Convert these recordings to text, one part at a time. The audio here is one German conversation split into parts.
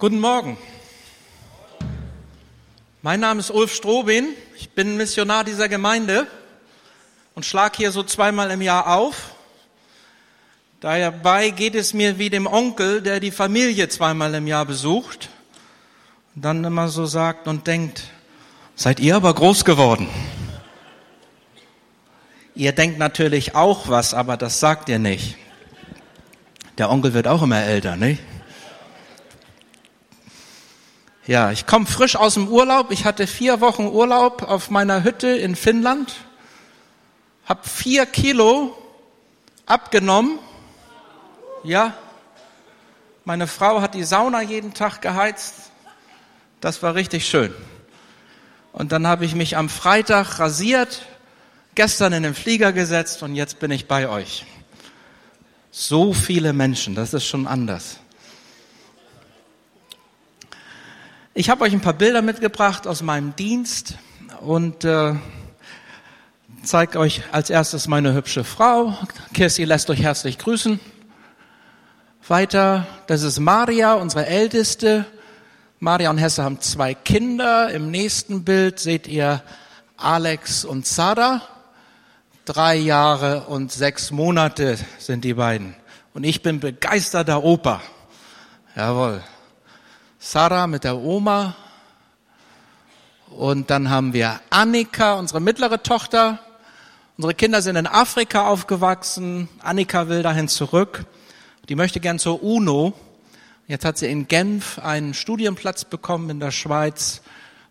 Guten Morgen. Mein Name ist Ulf Strobin. Ich bin Missionar dieser Gemeinde und schlage hier so zweimal im Jahr auf. Dabei geht es mir wie dem Onkel, der die Familie zweimal im Jahr besucht und dann immer so sagt und denkt, seid ihr aber groß geworden. Ihr denkt natürlich auch was, aber das sagt ihr nicht. Der Onkel wird auch immer älter, nicht? Ja, ich komme frisch aus dem Urlaub. Ich hatte vier Wochen Urlaub auf meiner Hütte in Finnland, habe vier Kilo abgenommen. Ja, meine Frau hat die Sauna jeden Tag geheizt. Das war richtig schön. Und dann habe ich mich am Freitag rasiert, gestern in den Flieger gesetzt und jetzt bin ich bei euch. So viele Menschen, das ist schon anders. Ich habe euch ein paar Bilder mitgebracht aus meinem Dienst und äh, zeige euch als erstes meine hübsche Frau. Kirsi lässt euch herzlich grüßen. Weiter, das ist Maria, unsere Älteste. Maria und Hesse haben zwei Kinder. Im nächsten Bild seht ihr Alex und Sarah. Drei Jahre und sechs Monate sind die beiden. Und ich bin begeisterter Opa. Jawohl. Sarah mit der Oma. Und dann haben wir Annika, unsere mittlere Tochter. Unsere Kinder sind in Afrika aufgewachsen. Annika will dahin zurück. Die möchte gern zur UNO. Jetzt hat sie in Genf einen Studienplatz bekommen in der Schweiz.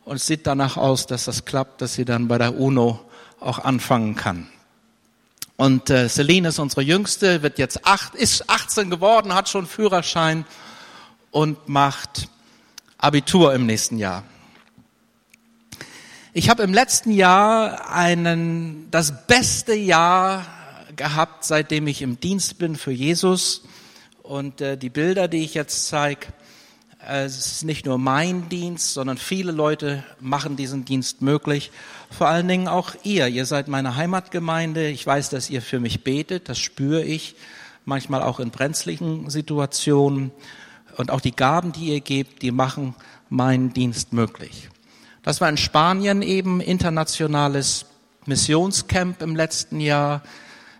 Und es sieht danach aus, dass das klappt, dass sie dann bei der UNO auch anfangen kann. Und äh, Celine ist unsere Jüngste, wird jetzt acht, ist 18 geworden, hat schon Führerschein und macht Abitur im nächsten Jahr. Ich habe im letzten Jahr einen, das beste Jahr gehabt, seitdem ich im Dienst bin für Jesus. Und äh, die Bilder, die ich jetzt zeige, äh, es ist nicht nur mein Dienst, sondern viele Leute machen diesen Dienst möglich. Vor allen Dingen auch ihr. Ihr seid meine Heimatgemeinde. Ich weiß, dass ihr für mich betet. Das spüre ich. Manchmal auch in brenzlichen Situationen und auch die Gaben, die ihr gebt, die machen meinen Dienst möglich. Das war in Spanien eben internationales Missionscamp im letzten Jahr.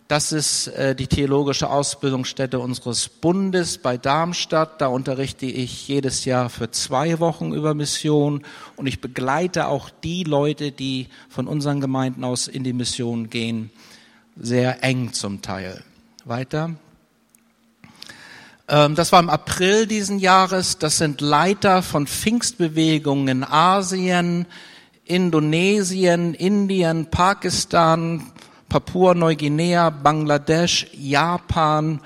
Das ist äh, die theologische Ausbildungsstätte unseres Bundes bei Darmstadt. Da unterrichte ich jedes Jahr für zwei Wochen über Mission und ich begleite auch die Leute, die von unseren Gemeinden aus in die Mission gehen, sehr eng zum Teil. Weiter. Ähm, das war im April diesen Jahres. Das sind Leiter von Pfingstbewegungen in Asien, Indonesien, Indien, Pakistan, Papua-Neuguinea, Bangladesch, Japan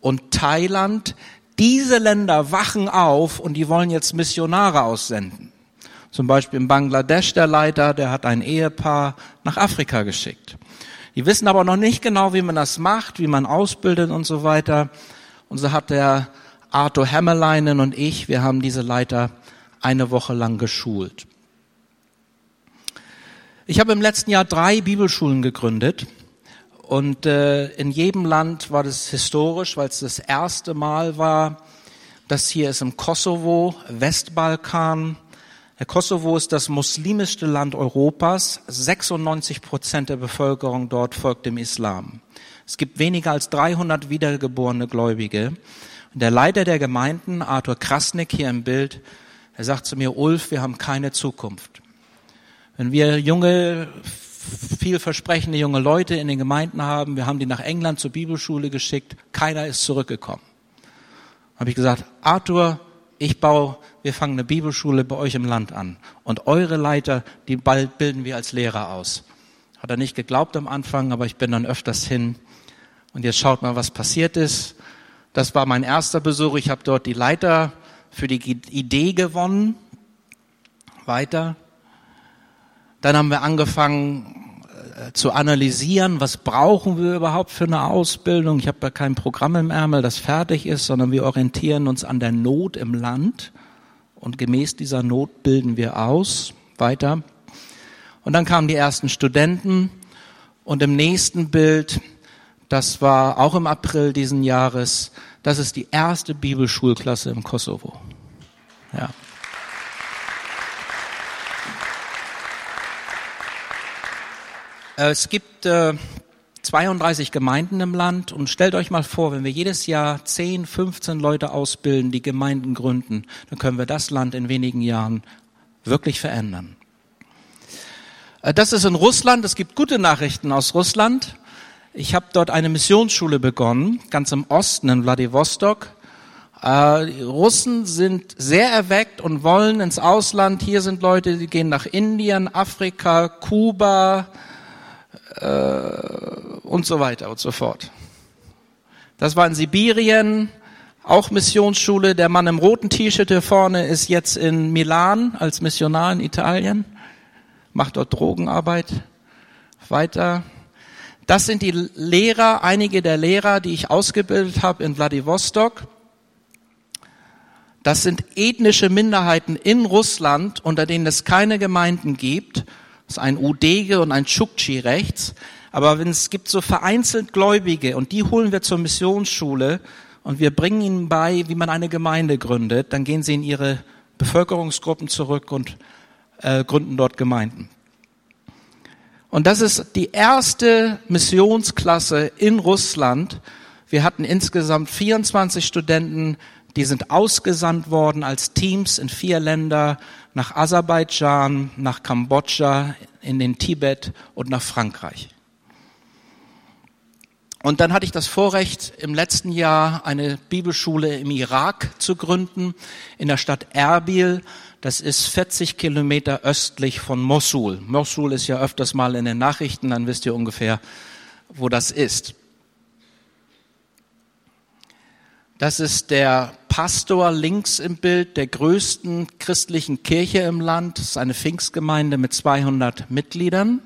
und Thailand. Diese Länder wachen auf und die wollen jetzt Missionare aussenden. Zum Beispiel in Bangladesch der Leiter, der hat ein Ehepaar nach Afrika geschickt. Die wissen aber noch nicht genau, wie man das macht, wie man ausbildet und so weiter. Und so hat der Arthur Hämmerleinen und ich, wir haben diese Leiter eine Woche lang geschult. Ich habe im letzten Jahr drei Bibelschulen gegründet und äh, in jedem Land war das historisch, weil es das erste Mal war. Das hier ist im Kosovo, Westbalkan. Der Kosovo ist das muslimischste Land Europas. 96 Prozent der Bevölkerung dort folgt dem Islam. Es gibt weniger als 300 wiedergeborene Gläubige. Und der Leiter der Gemeinden, Arthur Krasnick hier im Bild, er sagt zu mir, Ulf, wir haben keine Zukunft. Wenn wir junge, vielversprechende junge Leute in den Gemeinden haben, wir haben die nach England zur Bibelschule geschickt, keiner ist zurückgekommen. Habe ich gesagt, Arthur, ich baue, wir fangen eine Bibelschule bei euch im Land an. Und eure Leiter, die bald bilden wir als Lehrer aus. Hat er nicht geglaubt am Anfang, aber ich bin dann öfters hin und jetzt schaut mal, was passiert ist. Das war mein erster Besuch. Ich habe dort die Leiter für die Idee gewonnen. Weiter. Dann haben wir angefangen äh, zu analysieren, was brauchen wir überhaupt für eine Ausbildung. Ich habe da kein Programm im Ärmel, das fertig ist, sondern wir orientieren uns an der Not im Land und gemäß dieser Not bilden wir aus. Weiter. Und dann kamen die ersten Studenten und im nächsten Bild das war auch im April diesen Jahres. Das ist die erste Bibelschulklasse im Kosovo. Ja. Es gibt äh, 32 Gemeinden im Land und stellt euch mal vor, wenn wir jedes Jahr 10, 15 Leute ausbilden, die Gemeinden gründen, dann können wir das Land in wenigen Jahren wirklich verändern. Äh, das ist in Russland. Es gibt gute Nachrichten aus Russland. Ich habe dort eine Missionsschule begonnen, ganz im Osten in Vladivostok. Äh, die Russen sind sehr erweckt und wollen ins Ausland. Hier sind Leute, die gehen nach Indien, Afrika, Kuba äh, und so weiter und so fort. Das war in Sibirien, auch Missionsschule. Der Mann im roten T-Shirt hier vorne ist jetzt in Milan als Missionar in Italien, macht dort Drogenarbeit. Weiter. Das sind die Lehrer, einige der Lehrer, die ich ausgebildet habe in Vladivostok. Das sind ethnische Minderheiten in Russland, unter denen es keine Gemeinden gibt. Das ist ein Udege und ein Chukchi rechts. Aber wenn es gibt so vereinzelt Gläubige und die holen wir zur Missionsschule und wir bringen ihnen bei, wie man eine Gemeinde gründet, dann gehen sie in ihre Bevölkerungsgruppen zurück und äh, gründen dort Gemeinden. Und das ist die erste Missionsklasse in Russland. Wir hatten insgesamt 24 Studenten die sind ausgesandt worden als Teams in vier Länder, nach Aserbaidschan, nach Kambodscha, in den Tibet und nach Frankreich. Und dann hatte ich das Vorrecht, im letzten Jahr eine Bibelschule im Irak zu gründen, in der Stadt Erbil. Das ist 40 Kilometer östlich von Mosul. Mosul ist ja öfters mal in den Nachrichten, dann wisst ihr ungefähr, wo das ist. Das ist der Pastor links im Bild der größten christlichen Kirche im Land. Das ist eine Pfingstgemeinde mit 200 Mitgliedern.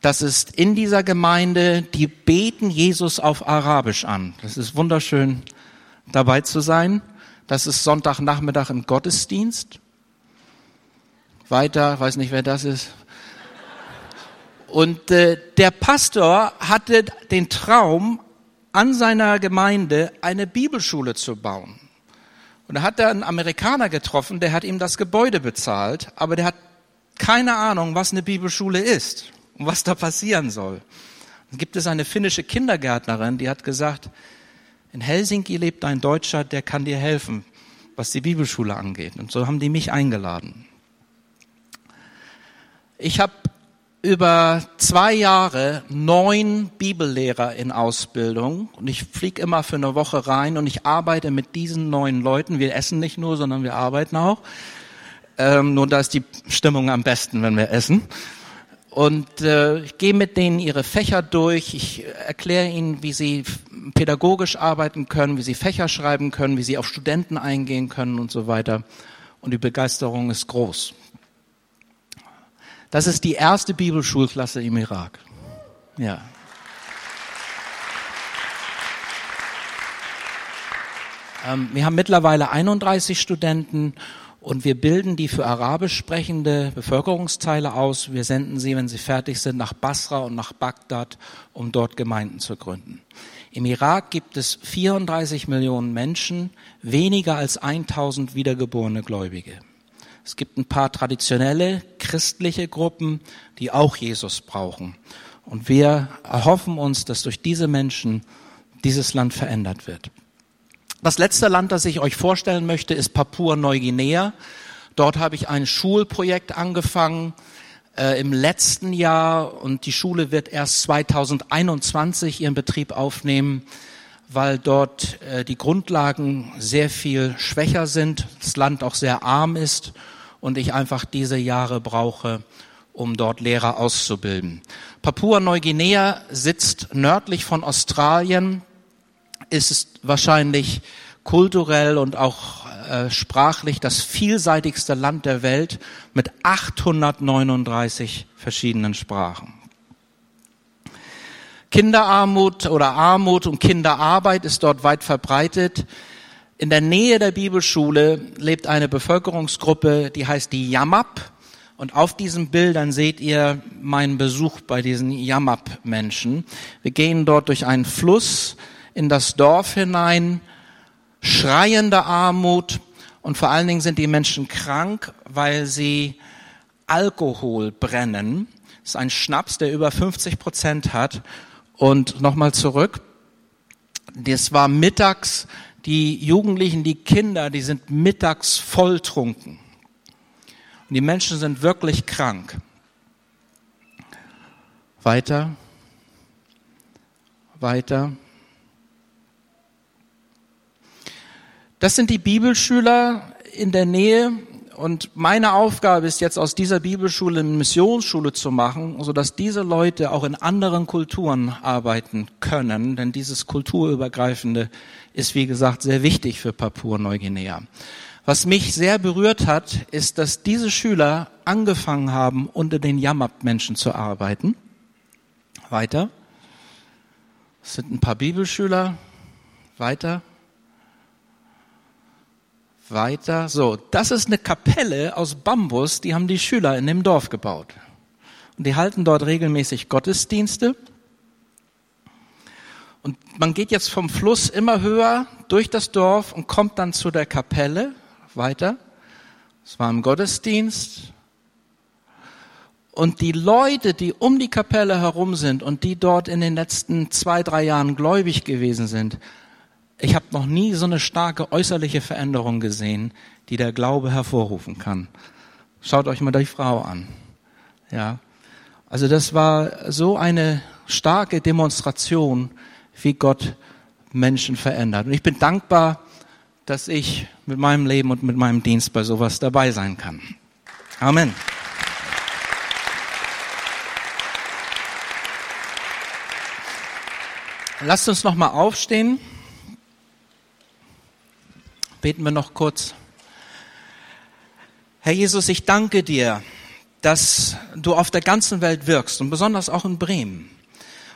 Das ist in dieser Gemeinde, die beten Jesus auf Arabisch an. Das ist wunderschön dabei zu sein. Das ist Sonntagnachmittag im Gottesdienst. Weiter, weiß nicht, wer das ist. Und äh, der Pastor hatte den Traum, an seiner Gemeinde eine Bibelschule zu bauen. Und da hat er einen Amerikaner getroffen, der hat ihm das Gebäude bezahlt, aber der hat keine Ahnung, was eine Bibelschule ist und was da passieren soll. Dann gibt es eine finnische Kindergärtnerin, die hat gesagt, in Helsinki lebt ein Deutscher, der kann dir helfen, was die Bibelschule angeht. Und so haben die mich eingeladen. Ich habe über zwei Jahre neun Bibellehrer in Ausbildung und ich fliege immer für eine Woche rein und ich arbeite mit diesen neun Leuten. Wir essen nicht nur, sondern wir arbeiten auch. Ähm, nur da ist die Stimmung am besten, wenn wir essen. Und äh, ich gehe mit denen ihre Fächer durch. Ich erkläre ihnen, wie sie pädagogisch arbeiten können, wie sie Fächer schreiben können, wie sie auf Studenten eingehen können und so weiter. Und die Begeisterung ist groß. Das ist die erste Bibelschulklasse im Irak. Ja. Ähm, wir haben mittlerweile 31 Studenten und wir bilden die für arabisch sprechende Bevölkerungsteile aus. Wir senden sie, wenn sie fertig sind, nach Basra und nach Bagdad, um dort Gemeinden zu gründen. Im Irak gibt es 34 Millionen Menschen, weniger als 1000 wiedergeborene Gläubige. Es gibt ein paar traditionelle christliche Gruppen, die auch Jesus brauchen. Und wir erhoffen uns, dass durch diese Menschen dieses Land verändert wird. Das letzte Land, das ich euch vorstellen möchte, ist Papua-Neuguinea. Dort habe ich ein Schulprojekt angefangen äh, im letzten Jahr und die Schule wird erst 2021 ihren Betrieb aufnehmen, weil dort äh, die Grundlagen sehr viel schwächer sind, das Land auch sehr arm ist und ich einfach diese Jahre brauche, um dort Lehrer auszubilden. Papua-Neuguinea sitzt nördlich von Australien, ist wahrscheinlich kulturell und auch äh, sprachlich das vielseitigste Land der Welt mit 839 verschiedenen Sprachen. Kinderarmut oder Armut und Kinderarbeit ist dort weit verbreitet. In der Nähe der Bibelschule lebt eine Bevölkerungsgruppe, die heißt die Yamap. Und auf diesen Bildern seht ihr meinen Besuch bei diesen Yamap-Menschen. Wir gehen dort durch einen Fluss in das Dorf hinein, schreiende Armut und vor allen Dingen sind die Menschen krank, weil sie Alkohol brennen. Das ist ein Schnaps, der über 50 Prozent hat. Und nochmal zurück. Das war mittags, die Jugendlichen, die Kinder, die sind mittags volltrunken. Und die Menschen sind wirklich krank. Weiter. Weiter. Das sind die Bibelschüler in der Nähe und meine Aufgabe ist jetzt aus dieser Bibelschule eine Missionsschule zu machen, so dass diese Leute auch in anderen Kulturen arbeiten können, denn dieses kulturübergreifende ist wie gesagt sehr wichtig für Papua-Neuguinea. Was mich sehr berührt hat, ist, dass diese Schüler angefangen haben, unter den Yamap-Menschen zu arbeiten. Weiter. Es sind ein paar Bibelschüler. Weiter. Weiter. So, das ist eine Kapelle aus Bambus, die haben die Schüler in dem Dorf gebaut. Und die halten dort regelmäßig Gottesdienste. Und man geht jetzt vom Fluss immer höher durch das Dorf und kommt dann zu der Kapelle. Weiter. Es war im Gottesdienst. Und die Leute, die um die Kapelle herum sind und die dort in den letzten zwei, drei Jahren gläubig gewesen sind, ich habe noch nie so eine starke äußerliche Veränderung gesehen, die der Glaube hervorrufen kann. Schaut euch mal die Frau an. Ja. Also das war so eine starke Demonstration, wie Gott Menschen verändert. Und ich bin dankbar, dass ich mit meinem Leben und mit meinem Dienst bei sowas dabei sein kann. Amen. Lasst uns noch mal aufstehen. Beten wir noch kurz. Herr Jesus, ich danke dir, dass du auf der ganzen Welt wirkst und besonders auch in Bremen.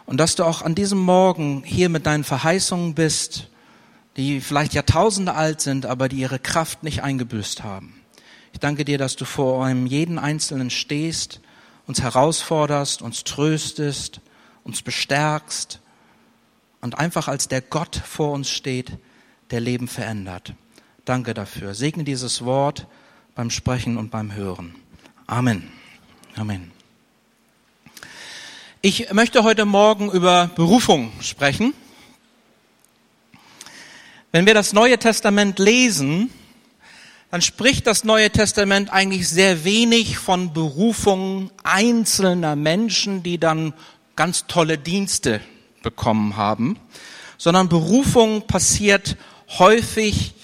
Und dass du auch an diesem Morgen hier mit deinen Verheißungen bist, die vielleicht Jahrtausende alt sind, aber die ihre Kraft nicht eingebüßt haben. Ich danke dir, dass du vor einem jeden Einzelnen stehst, uns herausforderst, uns tröstest, uns bestärkst und einfach als der Gott vor uns steht, der Leben verändert. Danke dafür. Segne dieses Wort beim Sprechen und beim Hören. Amen. Amen. Ich möchte heute Morgen über Berufung sprechen. Wenn wir das Neue Testament lesen, dann spricht das Neue Testament eigentlich sehr wenig von Berufung einzelner Menschen, die dann ganz tolle Dienste bekommen haben, sondern Berufung passiert häufig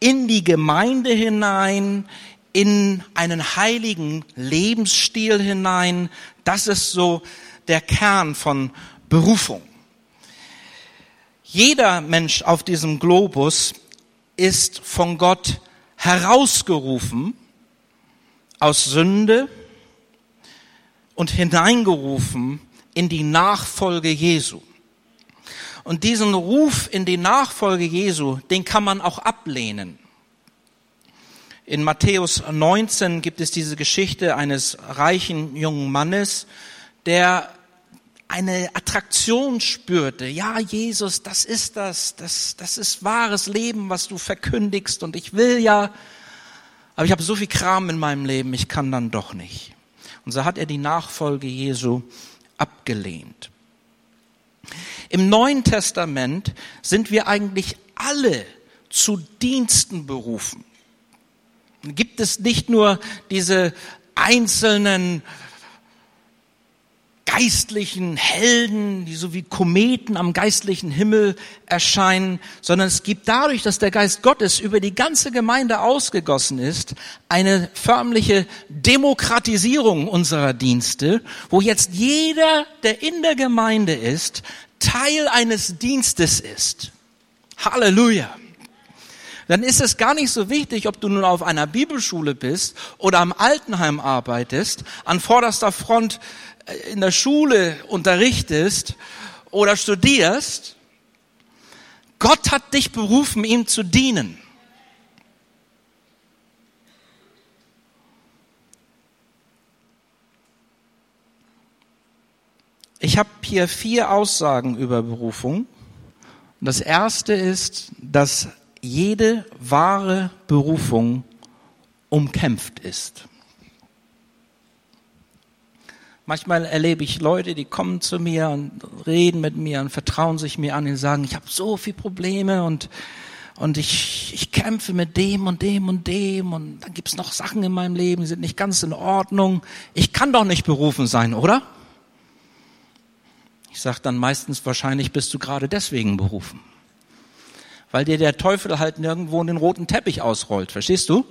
in die Gemeinde hinein, in einen heiligen Lebensstil hinein. Das ist so der Kern von Berufung. Jeder Mensch auf diesem Globus ist von Gott herausgerufen aus Sünde und hineingerufen in die Nachfolge Jesu. Und diesen Ruf in die Nachfolge Jesu, den kann man auch ablehnen. In Matthäus 19 gibt es diese Geschichte eines reichen jungen Mannes, der eine Attraktion spürte. Ja, Jesus, das ist das, das, das ist wahres Leben, was du verkündigst und ich will ja, aber ich habe so viel Kram in meinem Leben, ich kann dann doch nicht. Und so hat er die Nachfolge Jesu abgelehnt. Im Neuen Testament sind wir eigentlich alle zu Diensten berufen. Gibt es nicht nur diese einzelnen geistlichen Helden, die so wie Kometen am geistlichen Himmel erscheinen, sondern es gibt dadurch, dass der Geist Gottes über die ganze Gemeinde ausgegossen ist, eine förmliche Demokratisierung unserer Dienste, wo jetzt jeder, der in der Gemeinde ist, Teil eines Dienstes ist. Halleluja dann ist es gar nicht so wichtig, ob du nun auf einer Bibelschule bist oder am Altenheim arbeitest, an vorderster Front in der Schule unterrichtest oder studierst, Gott hat dich berufen, ihm zu dienen. Ich habe hier vier Aussagen über Berufung. Das erste ist, dass jede wahre Berufung umkämpft ist. Manchmal erlebe ich Leute, die kommen zu mir und reden mit mir und vertrauen sich mir an und sagen, ich habe so viele Probleme und und ich, ich kämpfe mit dem und dem und dem und dann gibt's noch Sachen in meinem Leben, die sind nicht ganz in Ordnung. Ich kann doch nicht berufen sein, oder? Ich sage dann meistens, wahrscheinlich bist du gerade deswegen berufen. Weil dir der Teufel halt nirgendwo den roten Teppich ausrollt, verstehst du?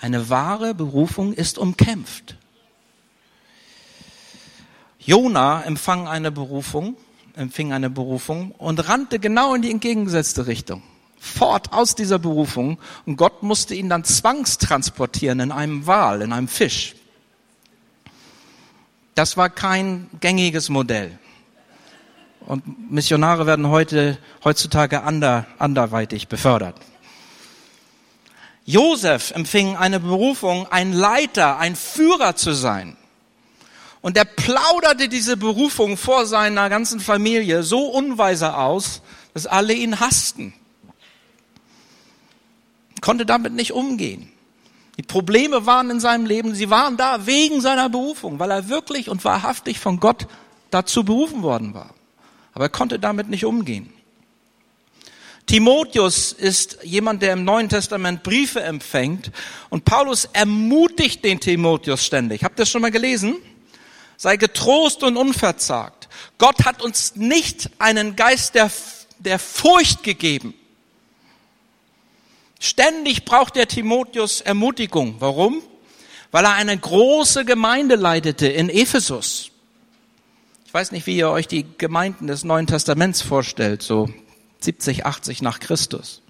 Eine wahre Berufung ist umkämpft. Jona empfang eine Berufung, empfing eine Berufung und rannte genau in die entgegengesetzte Richtung fort aus dieser Berufung und Gott musste ihn dann zwangstransportieren in einem Wal, in einem Fisch. Das war kein gängiges Modell. Und Missionare werden heute, heutzutage ander, anderweitig befördert. Josef empfing eine Berufung, ein Leiter, ein Führer zu sein. Und er plauderte diese Berufung vor seiner ganzen Familie so unweise aus, dass alle ihn hassten konnte damit nicht umgehen. Die Probleme waren in seinem Leben, sie waren da wegen seiner Berufung, weil er wirklich und wahrhaftig von Gott dazu berufen worden war. Aber er konnte damit nicht umgehen. Timotheus ist jemand, der im Neuen Testament Briefe empfängt und Paulus ermutigt den Timotheus ständig. Habt ihr das schon mal gelesen? Sei getrost und unverzagt. Gott hat uns nicht einen Geist der, der Furcht gegeben, Ständig braucht der Timotheus Ermutigung. Warum? Weil er eine große Gemeinde leitete in Ephesus. Ich weiß nicht, wie ihr euch die Gemeinden des Neuen Testaments vorstellt, so 70, 80 nach Christus.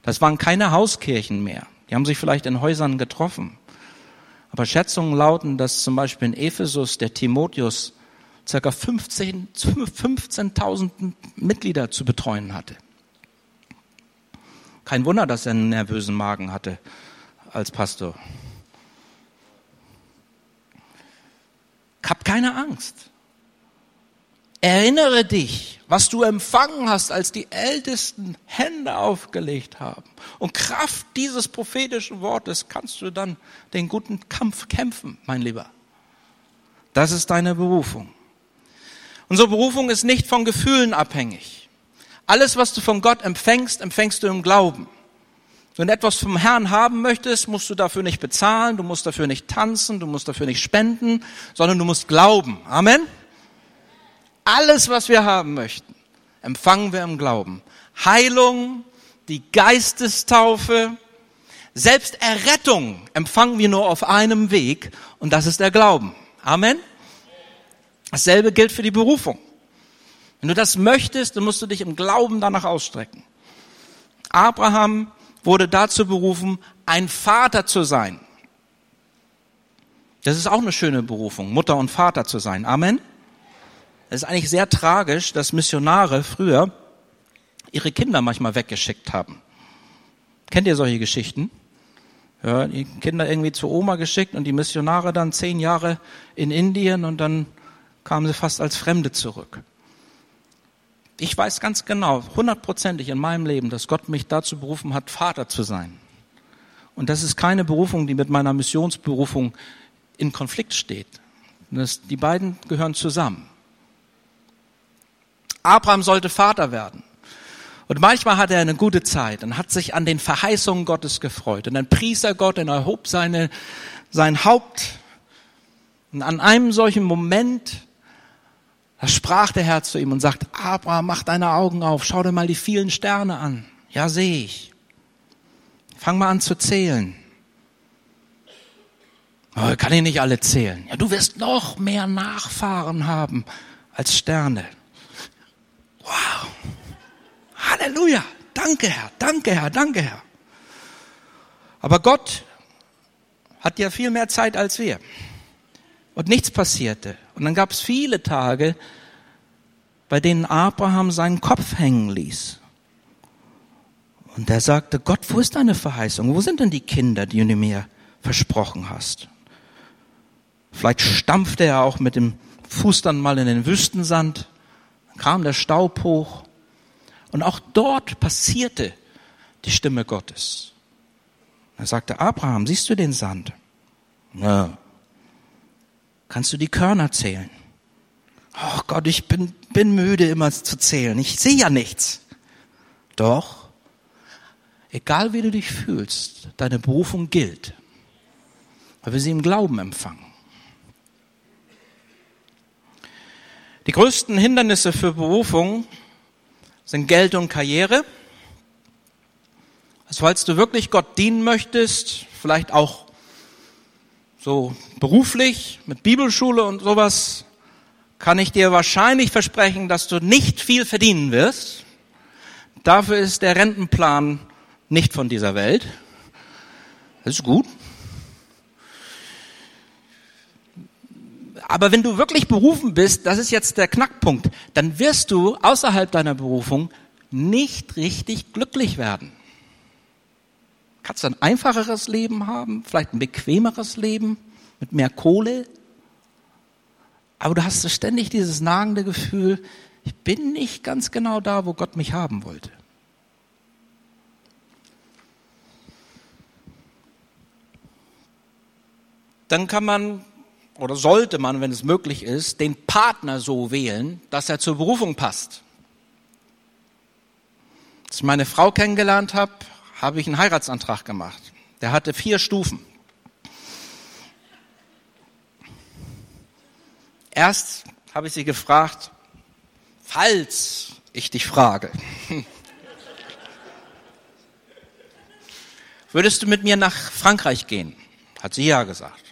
Das waren keine Hauskirchen mehr. Die haben sich vielleicht in Häusern getroffen. Aber Schätzungen lauten, dass zum Beispiel in Ephesus der Timotheus circa 15.000 15 Mitglieder zu betreuen hatte. Kein Wunder, dass er einen nervösen Magen hatte als Pastor. Hab keine Angst. Erinnere dich, was du empfangen hast, als die Ältesten Hände aufgelegt haben. Und Kraft dieses prophetischen Wortes kannst du dann den guten Kampf kämpfen, mein Lieber. Das ist deine Berufung. Unsere Berufung ist nicht von Gefühlen abhängig. Alles, was du von Gott empfängst, empfängst du im Glauben. Wenn du etwas vom Herrn haben möchtest, musst du dafür nicht bezahlen, du musst dafür nicht tanzen, du musst dafür nicht spenden, sondern du musst glauben. Amen. Alles, was wir haben möchten, empfangen wir im Glauben. Heilung, die Geistestaufe, selbst Errettung empfangen wir nur auf einem Weg und das ist der Glauben. Amen. Dasselbe gilt für die Berufung. Wenn du das möchtest, dann musst du dich im Glauben danach ausstrecken. Abraham wurde dazu berufen, ein Vater zu sein. Das ist auch eine schöne Berufung, Mutter und Vater zu sein. Amen. Es ist eigentlich sehr tragisch, dass Missionare früher ihre Kinder manchmal weggeschickt haben. Kennt ihr solche Geschichten? Ja, die Kinder irgendwie zur Oma geschickt und die Missionare dann zehn Jahre in Indien und dann kamen sie fast als Fremde zurück. Ich weiß ganz genau, hundertprozentig in meinem Leben, dass Gott mich dazu berufen hat, Vater zu sein. Und das ist keine Berufung, die mit meiner Missionsberufung in Konflikt steht. Das, die beiden gehören zusammen. Abraham sollte Vater werden. Und manchmal hatte er eine gute Zeit und hat sich an den Verheißungen Gottes gefreut. Und dann pries er Gott und erhob seine, sein Haupt. Und an einem solchen Moment da sprach der Herr zu ihm und sagt, Abraham, mach deine Augen auf, schau dir mal die vielen Sterne an. Ja, sehe ich. Fang mal an zu zählen. Oh, kann ich nicht alle zählen. Ja, du wirst noch mehr Nachfahren haben als Sterne. Wow. Halleluja. Danke, Herr. Danke, Herr. Danke, Herr. Aber Gott hat ja viel mehr Zeit als wir und nichts passierte. Und dann gab es viele Tage, bei denen Abraham seinen Kopf hängen ließ. Und er sagte, Gott, wo ist deine Verheißung? Wo sind denn die Kinder, die du mir versprochen hast? Vielleicht stampfte er auch mit dem Fuß dann mal in den Wüstensand, kam der Staub hoch. Und auch dort passierte die Stimme Gottes. Er sagte, Abraham, siehst du den Sand? Ja, kannst du die Körner zählen. Oh Gott, ich bin, bin müde immer zu zählen. Ich sehe ja nichts. Doch, egal wie du dich fühlst, deine Berufung gilt, weil wir sie im Glauben empfangen. Die größten Hindernisse für Berufung sind Geld und Karriere. Also falls du wirklich Gott dienen möchtest, vielleicht auch so beruflich mit Bibelschule und sowas, kann ich dir wahrscheinlich versprechen, dass du nicht viel verdienen wirst. Dafür ist der Rentenplan nicht von dieser Welt. Das ist gut. Aber wenn du wirklich berufen bist, das ist jetzt der Knackpunkt, dann wirst du außerhalb deiner Berufung nicht richtig glücklich werden. Kannst du ein einfacheres Leben haben, vielleicht ein bequemeres Leben mit mehr Kohle, aber du hast ständig dieses nagende Gefühl, ich bin nicht ganz genau da, wo Gott mich haben wollte. Dann kann man oder sollte man, wenn es möglich ist, den Partner so wählen, dass er zur Berufung passt. Als ich meine Frau kennengelernt habe, habe ich einen Heiratsantrag gemacht. Der hatte vier Stufen. Erst habe ich sie gefragt, falls ich dich frage, würdest du mit mir nach Frankreich gehen? Hat sie ja gesagt.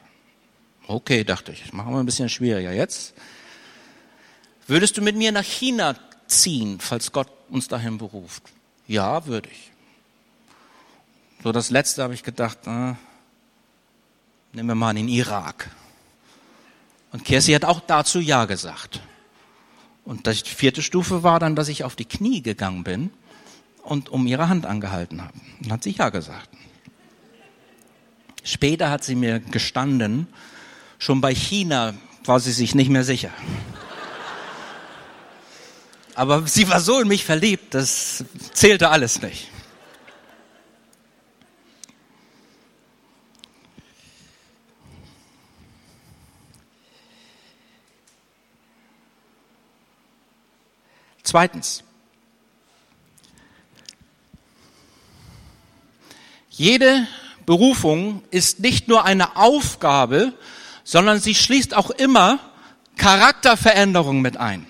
Okay, dachte ich, machen wir ein bisschen schwieriger jetzt. Würdest du mit mir nach China ziehen, falls Gott uns dahin beruft? Ja, würde ich. So das letzte habe ich gedacht, äh, nehmen wir mal in den Irak. Und Kersi hat auch dazu Ja gesagt. Und die vierte Stufe war dann, dass ich auf die Knie gegangen bin und um ihre Hand angehalten habe. Und hat sie Ja gesagt. Später hat sie mir gestanden, Schon bei China war sie sich nicht mehr sicher. Aber sie war so in mich verliebt, das zählte alles nicht. Zweitens. Jede Berufung ist nicht nur eine Aufgabe, sondern sie schließt auch immer Charakterveränderung mit ein.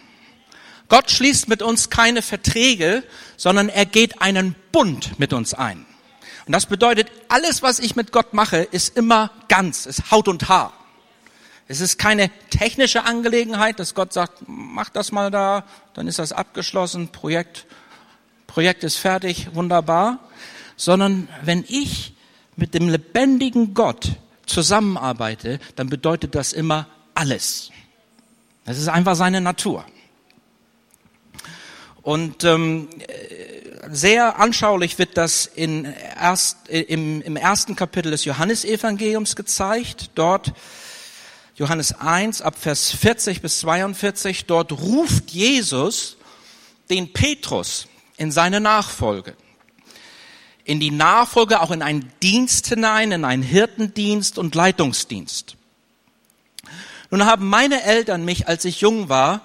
Gott schließt mit uns keine Verträge, sondern er geht einen Bund mit uns ein. Und das bedeutet, alles, was ich mit Gott mache, ist immer ganz, ist Haut und Haar. Es ist keine technische Angelegenheit, dass Gott sagt, mach das mal da, dann ist das abgeschlossen, Projekt, Projekt ist fertig, wunderbar. Sondern wenn ich mit dem lebendigen Gott zusammenarbeite, dann bedeutet das immer alles. Das ist einfach seine Natur. Und ähm, sehr anschaulich wird das in erst, im, im ersten Kapitel des Johannesevangeliums gezeigt. Dort Johannes 1 ab Vers 40 bis 42, dort ruft Jesus den Petrus in seine Nachfolge in die Nachfolge, auch in einen Dienst hinein, in einen Hirtendienst und Leitungsdienst. Nun haben meine Eltern mich, als ich jung war,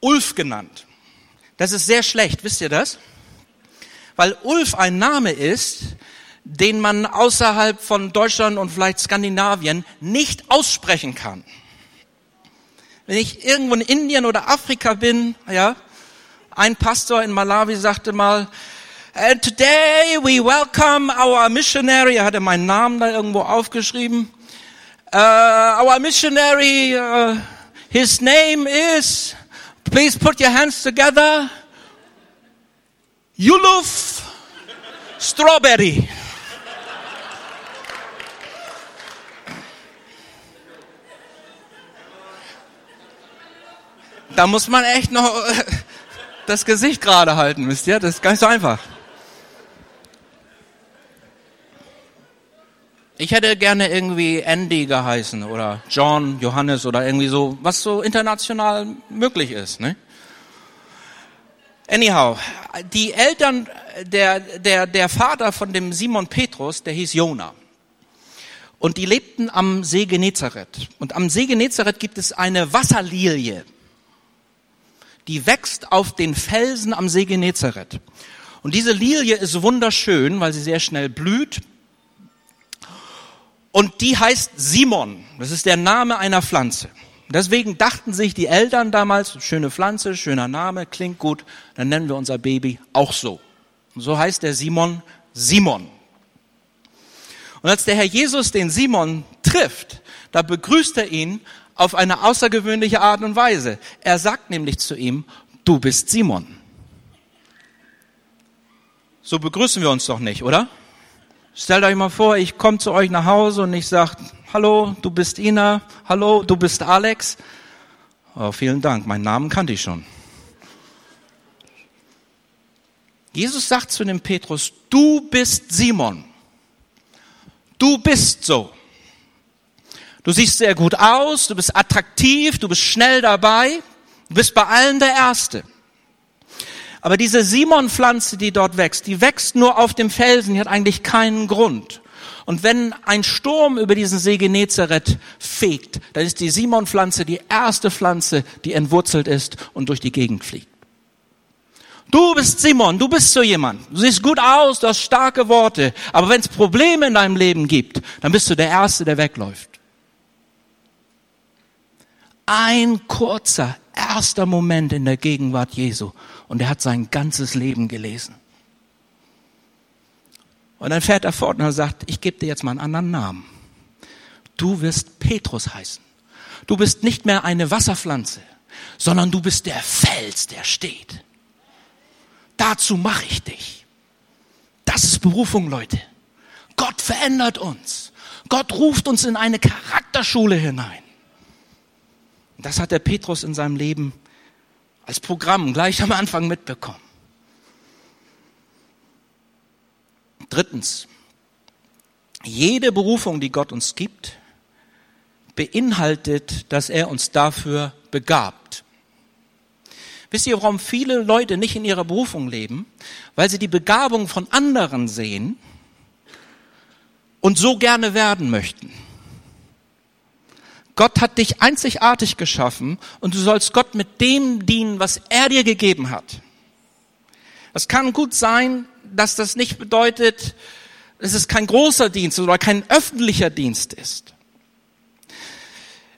Ulf genannt. Das ist sehr schlecht, wisst ihr das? Weil Ulf ein Name ist, den man außerhalb von Deutschland und vielleicht Skandinavien nicht aussprechen kann. Wenn ich irgendwo in Indien oder Afrika bin, ja, ein Pastor in Malawi sagte mal, And today we welcome our missionary. Er hatte meinen Namen da irgendwo aufgeschrieben. Uh, our missionary, uh, his name is, please put your hands together. Yuluf Strawberry. Da muss man echt noch das Gesicht gerade halten, wisst ihr? Das ist gar nicht so einfach. Ich hätte gerne irgendwie Andy geheißen oder John, Johannes oder irgendwie so, was so international möglich ist. Ne? Anyhow, die Eltern, der, der, der Vater von dem Simon Petrus, der hieß Jona. Und die lebten am See Genezareth. Und am See Genezareth gibt es eine Wasserlilie. Die wächst auf den Felsen am See Genezareth. Und diese Lilie ist wunderschön, weil sie sehr schnell blüht. Und die heißt Simon. Das ist der Name einer Pflanze. Deswegen dachten sich die Eltern damals, schöne Pflanze, schöner Name, klingt gut, dann nennen wir unser Baby auch so. Und so heißt der Simon Simon. Und als der Herr Jesus den Simon trifft, da begrüßt er ihn auf eine außergewöhnliche Art und Weise. Er sagt nämlich zu ihm, du bist Simon. So begrüßen wir uns doch nicht, oder? Stellt euch mal vor, ich komme zu euch nach Hause und ich sage, hallo, du bist Ina, hallo, du bist Alex. Oh, vielen Dank, meinen Namen kannte ich schon. Jesus sagt zu dem Petrus, du bist Simon. Du bist so. Du siehst sehr gut aus, du bist attraktiv, du bist schnell dabei, du bist bei allen der Erste. Aber diese Simon-Pflanze, die dort wächst, die wächst nur auf dem Felsen, die hat eigentlich keinen Grund. Und wenn ein Sturm über diesen See Genezareth fegt, dann ist die Simon-Pflanze die erste Pflanze, die entwurzelt ist und durch die Gegend fliegt. Du bist Simon, du bist so jemand. Du siehst gut aus, du hast starke Worte. Aber wenn es Probleme in deinem Leben gibt, dann bist du der Erste, der wegläuft. Ein kurzer, erster Moment in der Gegenwart Jesu. Und er hat sein ganzes Leben gelesen. Und dann fährt er fort und er sagt, ich gebe dir jetzt mal einen anderen Namen. Du wirst Petrus heißen. Du bist nicht mehr eine Wasserpflanze, sondern du bist der Fels, der steht. Dazu mache ich dich. Das ist Berufung, Leute. Gott verändert uns. Gott ruft uns in eine Charakterschule hinein. Das hat der Petrus in seinem Leben als Programm gleich am Anfang mitbekommen. Drittens, jede Berufung, die Gott uns gibt, beinhaltet, dass er uns dafür begabt. Wisst ihr, warum viele Leute nicht in ihrer Berufung leben? Weil sie die Begabung von anderen sehen und so gerne werden möchten. Gott hat dich einzigartig geschaffen und du sollst Gott mit dem dienen, was er dir gegeben hat. Es kann gut sein, dass das nicht bedeutet, dass es kein großer Dienst oder kein öffentlicher Dienst ist.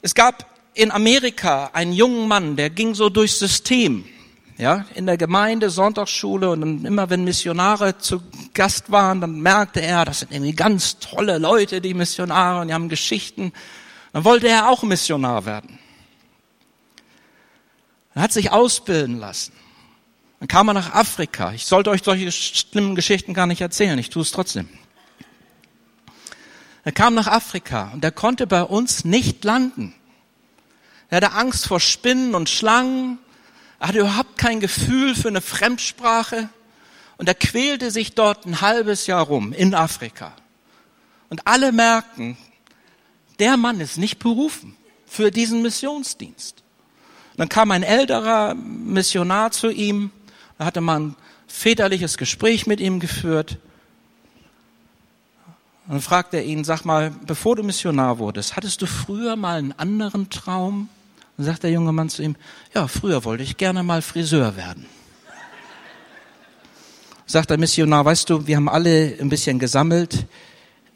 Es gab in Amerika einen jungen Mann, der ging so durchs System, ja, in der Gemeinde, Sonntagsschule und dann immer wenn Missionare zu Gast waren, dann merkte er, das sind irgendwie ganz tolle Leute, die Missionare und die haben Geschichten dann wollte er auch Missionar werden. Er hat sich ausbilden lassen. Dann kam er nach Afrika. Ich sollte euch solche schlimmen Geschichten gar nicht erzählen, ich tue es trotzdem. Er kam nach Afrika und er konnte bei uns nicht landen. Er hatte Angst vor Spinnen und Schlangen. Er hatte überhaupt kein Gefühl für eine Fremdsprache. Und er quälte sich dort ein halbes Jahr rum in Afrika. Und alle merken, der Mann ist nicht berufen für diesen Missionsdienst. dann kam ein älterer Missionar zu ihm, da hatte man ein väterliches Gespräch mit ihm geführt. dann fragte er ihn, sag mal, bevor du Missionar wurdest, hattest du früher mal einen anderen Traum? Dann sagt der junge Mann zu ihm, ja, früher wollte ich gerne mal Friseur werden. Sagt der Missionar, weißt du, wir haben alle ein bisschen gesammelt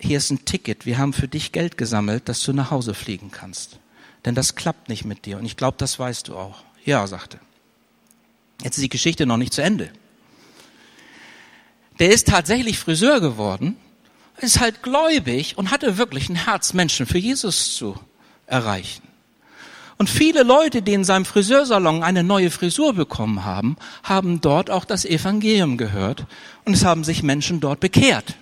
hier ist ein Ticket, wir haben für dich Geld gesammelt, dass du nach Hause fliegen kannst. Denn das klappt nicht mit dir und ich glaube, das weißt du auch. Ja, sagte. Jetzt ist die Geschichte noch nicht zu Ende. Der ist tatsächlich Friseur geworden, ist halt gläubig und hatte wirklich ein Herz, Menschen für Jesus zu erreichen. Und viele Leute, die in seinem Friseursalon eine neue Frisur bekommen haben, haben dort auch das Evangelium gehört und es haben sich Menschen dort bekehrt.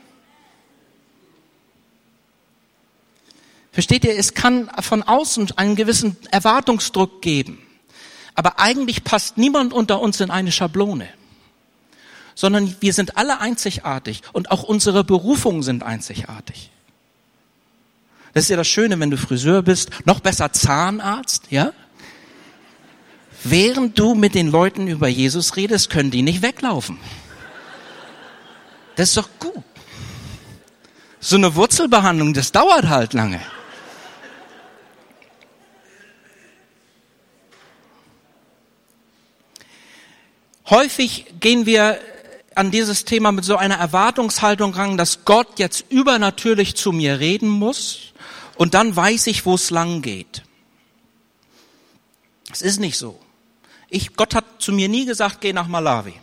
Versteht ihr, es kann von außen einen gewissen Erwartungsdruck geben. Aber eigentlich passt niemand unter uns in eine Schablone. Sondern wir sind alle einzigartig und auch unsere Berufungen sind einzigartig. Das ist ja das Schöne, wenn du Friseur bist, noch besser Zahnarzt, ja? Während du mit den Leuten über Jesus redest, können die nicht weglaufen. Das ist doch gut. So eine Wurzelbehandlung, das dauert halt lange. Häufig gehen wir an dieses Thema mit so einer Erwartungshaltung ran, dass Gott jetzt übernatürlich zu mir reden muss und dann weiß ich, wo es lang geht. Es ist nicht so. Ich, Gott hat zu mir nie gesagt, geh nach Malawi.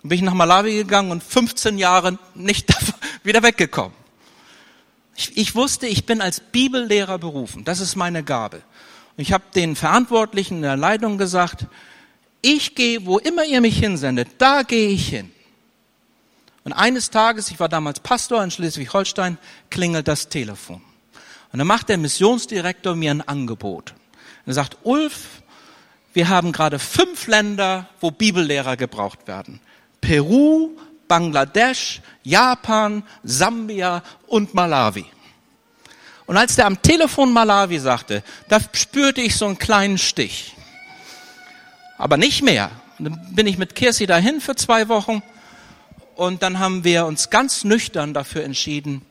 Dann bin ich nach Malawi gegangen und 15 Jahre nicht wieder weggekommen. Ich, ich wusste, ich bin als Bibellehrer berufen. Das ist meine Gabe. Und ich habe den Verantwortlichen in der Leitung gesagt, ich gehe, wo immer ihr mich hinsendet, da gehe ich hin. Und eines Tages, ich war damals Pastor in Schleswig-Holstein, klingelt das Telefon. Und dann macht der Missionsdirektor mir ein Angebot. Er sagt, Ulf, wir haben gerade fünf Länder, wo Bibellehrer gebraucht werden. Peru, Bangladesch, Japan, Sambia und Malawi. Und als der am Telefon Malawi sagte, da spürte ich so einen kleinen Stich. Aber nicht mehr. Und dann bin ich mit Kirsi dahin für zwei Wochen und dann haben wir uns ganz nüchtern dafür entschieden,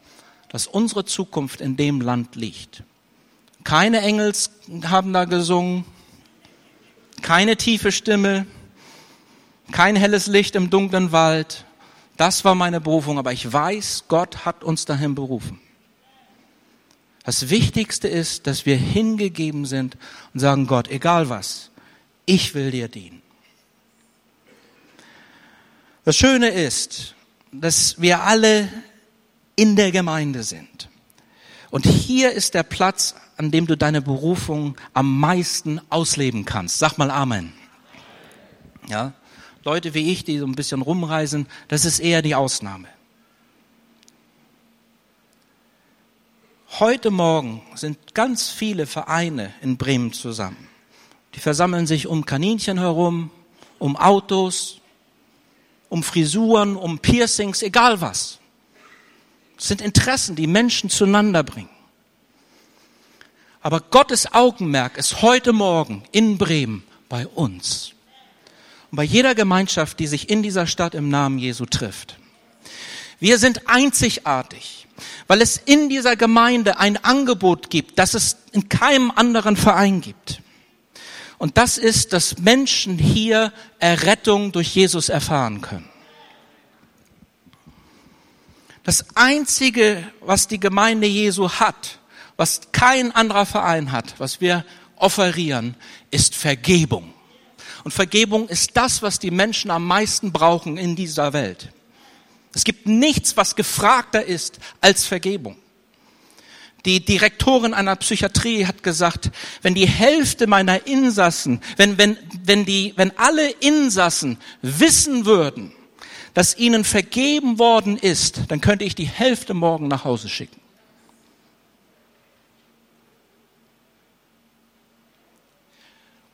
dass unsere Zukunft in dem Land liegt. Keine Engels haben da gesungen, keine tiefe Stimme, kein helles Licht im dunklen Wald. Das war meine Berufung, aber ich weiß, Gott hat uns dahin berufen. Das Wichtigste ist, dass wir hingegeben sind und sagen, Gott, egal was, ich will dir dienen. Das Schöne ist, dass wir alle in der Gemeinde sind. Und hier ist der Platz, an dem du deine Berufung am meisten ausleben kannst. Sag mal Amen. Ja, Leute wie ich, die so ein bisschen rumreisen, das ist eher die Ausnahme. Heute Morgen sind ganz viele Vereine in Bremen zusammen. Die versammeln sich um Kaninchen herum, um Autos, um Frisuren, um Piercings, egal was. Das sind Interessen, die Menschen zueinander bringen. Aber Gottes Augenmerk ist heute Morgen in Bremen bei uns. Und bei jeder Gemeinschaft, die sich in dieser Stadt im Namen Jesu trifft. Wir sind einzigartig, weil es in dieser Gemeinde ein Angebot gibt, das es in keinem anderen Verein gibt. Und das ist, dass Menschen hier Errettung durch Jesus erfahren können. Das Einzige, was die Gemeinde Jesu hat, was kein anderer Verein hat, was wir offerieren, ist Vergebung. Und Vergebung ist das, was die Menschen am meisten brauchen in dieser Welt. Es gibt nichts, was gefragter ist als Vergebung. Die Direktorin einer Psychiatrie hat gesagt, wenn die Hälfte meiner Insassen, wenn, wenn, wenn die, wenn alle Insassen wissen würden, dass ihnen vergeben worden ist, dann könnte ich die Hälfte morgen nach Hause schicken.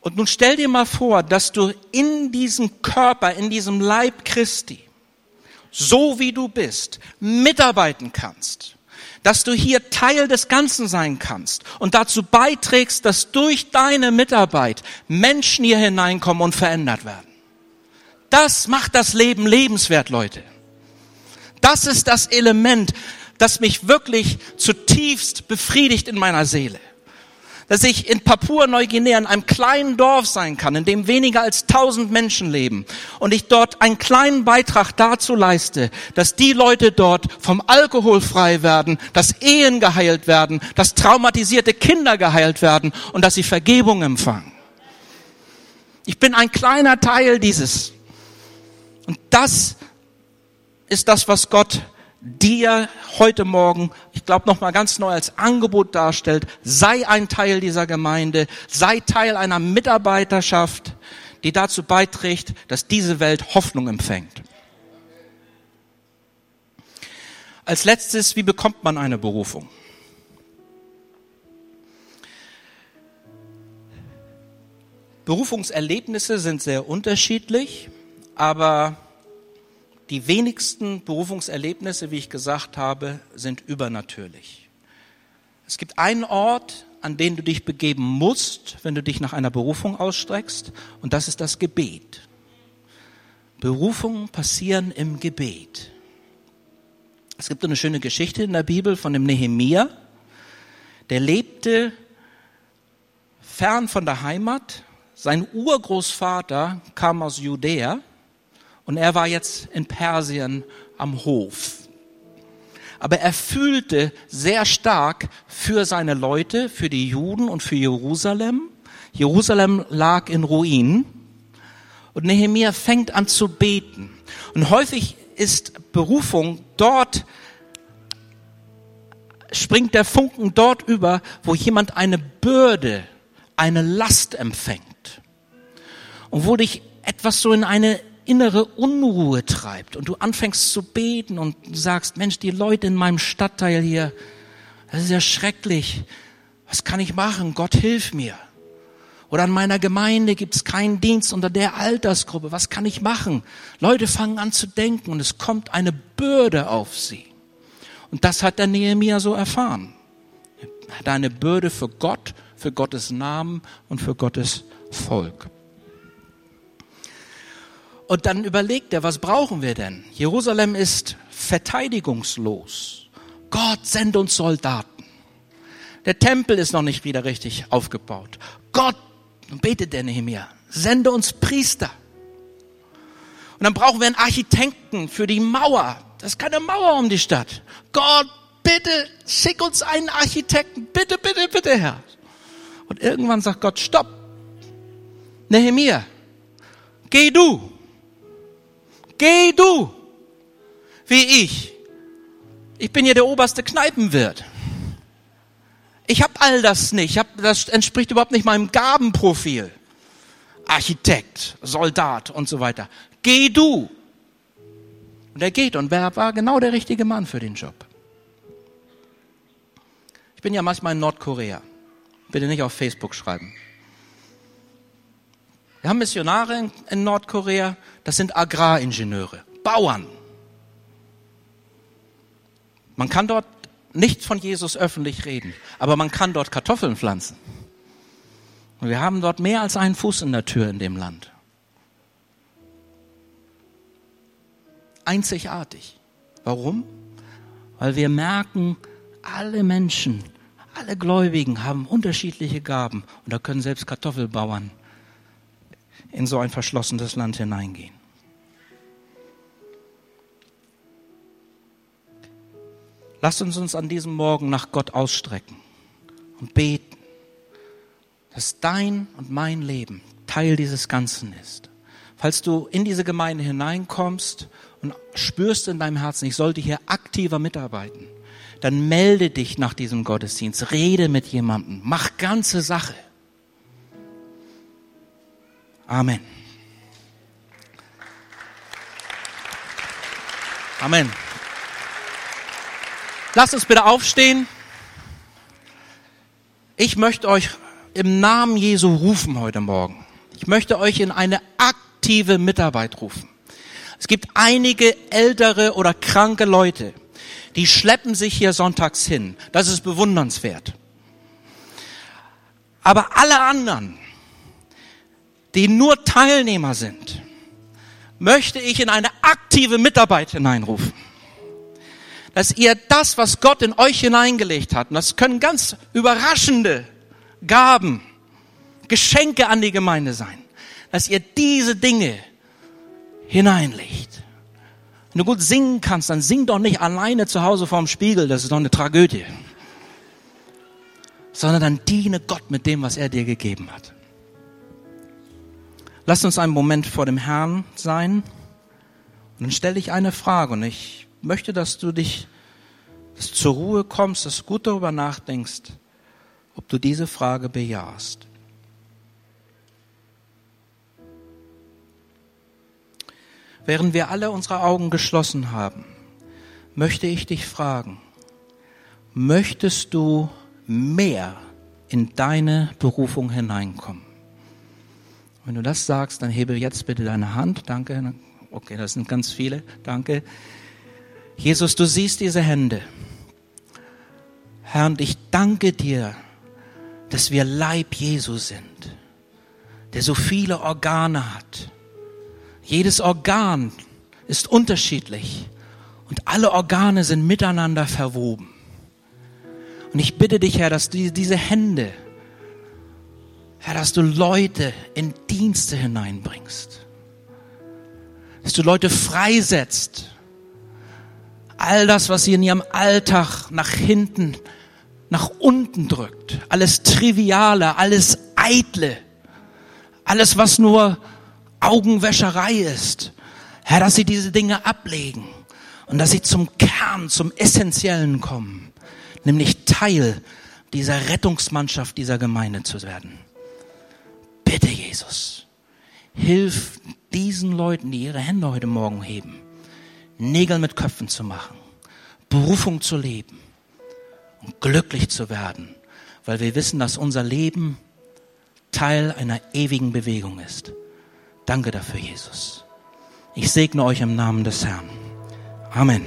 Und nun stell dir mal vor, dass du in diesem Körper, in diesem Leib Christi, so wie du bist, mitarbeiten kannst dass du hier Teil des Ganzen sein kannst und dazu beiträgst, dass durch deine Mitarbeit Menschen hier hineinkommen und verändert werden. Das macht das Leben lebenswert, Leute. Das ist das Element, das mich wirklich zutiefst befriedigt in meiner Seele dass ich in Papua-Neuguinea in einem kleinen Dorf sein kann, in dem weniger als tausend Menschen leben und ich dort einen kleinen Beitrag dazu leiste, dass die Leute dort vom Alkohol frei werden, dass Ehen geheilt werden, dass traumatisierte Kinder geheilt werden und dass sie Vergebung empfangen. Ich bin ein kleiner Teil dieses. Und das ist das, was Gott dir heute Morgen, ich glaube noch mal ganz neu als Angebot darstellt, sei ein Teil dieser Gemeinde, sei Teil einer Mitarbeiterschaft, die dazu beiträgt, dass diese Welt Hoffnung empfängt. Als letztes, wie bekommt man eine Berufung? Berufungserlebnisse sind sehr unterschiedlich, aber die wenigsten Berufungserlebnisse, wie ich gesagt habe, sind übernatürlich. Es gibt einen Ort, an den du dich begeben musst, wenn du dich nach einer Berufung ausstreckst, und das ist das Gebet. Berufungen passieren im Gebet. Es gibt eine schöne Geschichte in der Bibel von dem Nehemia. Der lebte fern von der Heimat. Sein Urgroßvater kam aus Judäa und er war jetzt in Persien am Hof. Aber er fühlte sehr stark für seine Leute, für die Juden und für Jerusalem. Jerusalem lag in Ruinen. Und Nehemia fängt an zu beten. Und häufig ist Berufung dort, springt der Funken dort über, wo jemand eine Bürde, eine Last empfängt. Und wo dich etwas so in eine innere Unruhe treibt und du anfängst zu beten und sagst, Mensch, die Leute in meinem Stadtteil hier, das ist ja schrecklich. Was kann ich machen? Gott hilf mir. Oder an meiner Gemeinde gibt es keinen Dienst unter der Altersgruppe. Was kann ich machen? Leute fangen an zu denken und es kommt eine Bürde auf sie. Und das hat der Nehemiah so erfahren. Er hat eine Bürde für Gott, für Gottes Namen und für Gottes Volk. Und dann überlegt er, was brauchen wir denn? Jerusalem ist verteidigungslos. Gott sende uns Soldaten. Der Tempel ist noch nicht wieder richtig aufgebaut. Gott betet der Nehemiah, sende uns Priester. Und dann brauchen wir einen Architekten für die Mauer. Das ist keine Mauer um die Stadt. Gott, bitte schick uns einen Architekten. Bitte, bitte, bitte, Herr. Und irgendwann sagt Gott, stopp. Nehemiah, geh du. Geh du. Wie ich. Ich bin hier der oberste Kneipenwirt. Ich habe all das nicht. Hab, das entspricht überhaupt nicht meinem Gabenprofil. Architekt, Soldat und so weiter. Geh du. Und er geht und wer war genau der richtige Mann für den Job. Ich bin ja manchmal in Nordkorea. Bitte nicht auf Facebook schreiben. Wir haben Missionare in Nordkorea, das sind Agraringenieure, Bauern. Man kann dort nicht von Jesus öffentlich reden, aber man kann dort Kartoffeln pflanzen. Und wir haben dort mehr als einen Fuß in der Tür in dem Land. Einzigartig. Warum? Weil wir merken, alle Menschen, alle Gläubigen haben unterschiedliche Gaben und da können selbst Kartoffelbauern in so ein verschlossenes Land hineingehen. Lasst uns uns an diesem Morgen nach Gott ausstrecken und beten, dass dein und mein Leben Teil dieses Ganzen ist. Falls du in diese Gemeinde hineinkommst und spürst in deinem Herzen, ich sollte hier aktiver mitarbeiten, dann melde dich nach diesem Gottesdienst, rede mit jemandem, mach ganze Sache. Amen. Amen. Lasst uns bitte aufstehen. Ich möchte euch im Namen Jesu rufen heute Morgen. Ich möchte euch in eine aktive Mitarbeit rufen. Es gibt einige ältere oder kranke Leute, die schleppen sich hier sonntags hin. Das ist bewundernswert. Aber alle anderen, die nur Teilnehmer sind, möchte ich in eine aktive Mitarbeit hineinrufen dass ihr das, was Gott in euch hineingelegt hat, und das können ganz überraschende Gaben, Geschenke an die Gemeinde sein, dass ihr diese Dinge hineinlegt. Wenn du gut singen kannst, dann sing doch nicht alleine zu Hause vorm Spiegel, das ist doch eine Tragödie. Sondern dann diene Gott mit dem, was er dir gegeben hat. Lass uns einen Moment vor dem Herrn sein. Und dann stelle ich eine Frage und ich möchte, dass du dich dass zur Ruhe kommst, dass du gut darüber nachdenkst, ob du diese Frage bejahst. Während wir alle unsere Augen geschlossen haben, möchte ich dich fragen, möchtest du mehr in deine Berufung hineinkommen? Wenn du das sagst, dann hebe jetzt bitte deine Hand. Danke. Okay, das sind ganz viele. Danke. Jesus, du siehst diese Hände. Herr, und ich danke dir, dass wir Leib Jesu sind, der so viele Organe hat. Jedes Organ ist unterschiedlich Und alle Organe sind miteinander verwoben. Und ich bitte dich, Herr, dass diese Hände, Herr, dass du Leute in Dienste hineinbringst. Dass du Leute freisetzt. All das, was sie in ihrem Alltag nach hinten, nach unten drückt. Alles Triviale, alles Eitle. Alles, was nur Augenwäscherei ist. Herr, dass sie diese Dinge ablegen und dass sie zum Kern, zum Essentiellen kommen, nämlich Teil dieser Rettungsmannschaft dieser Gemeinde zu werden. Bitte, Jesus, hilf diesen Leuten, die ihre Hände heute Morgen heben, Nägel mit Köpfen zu machen, Berufung zu leben und glücklich zu werden, weil wir wissen, dass unser Leben Teil einer ewigen Bewegung ist. Danke dafür, Jesus. Ich segne euch im Namen des Herrn. Amen.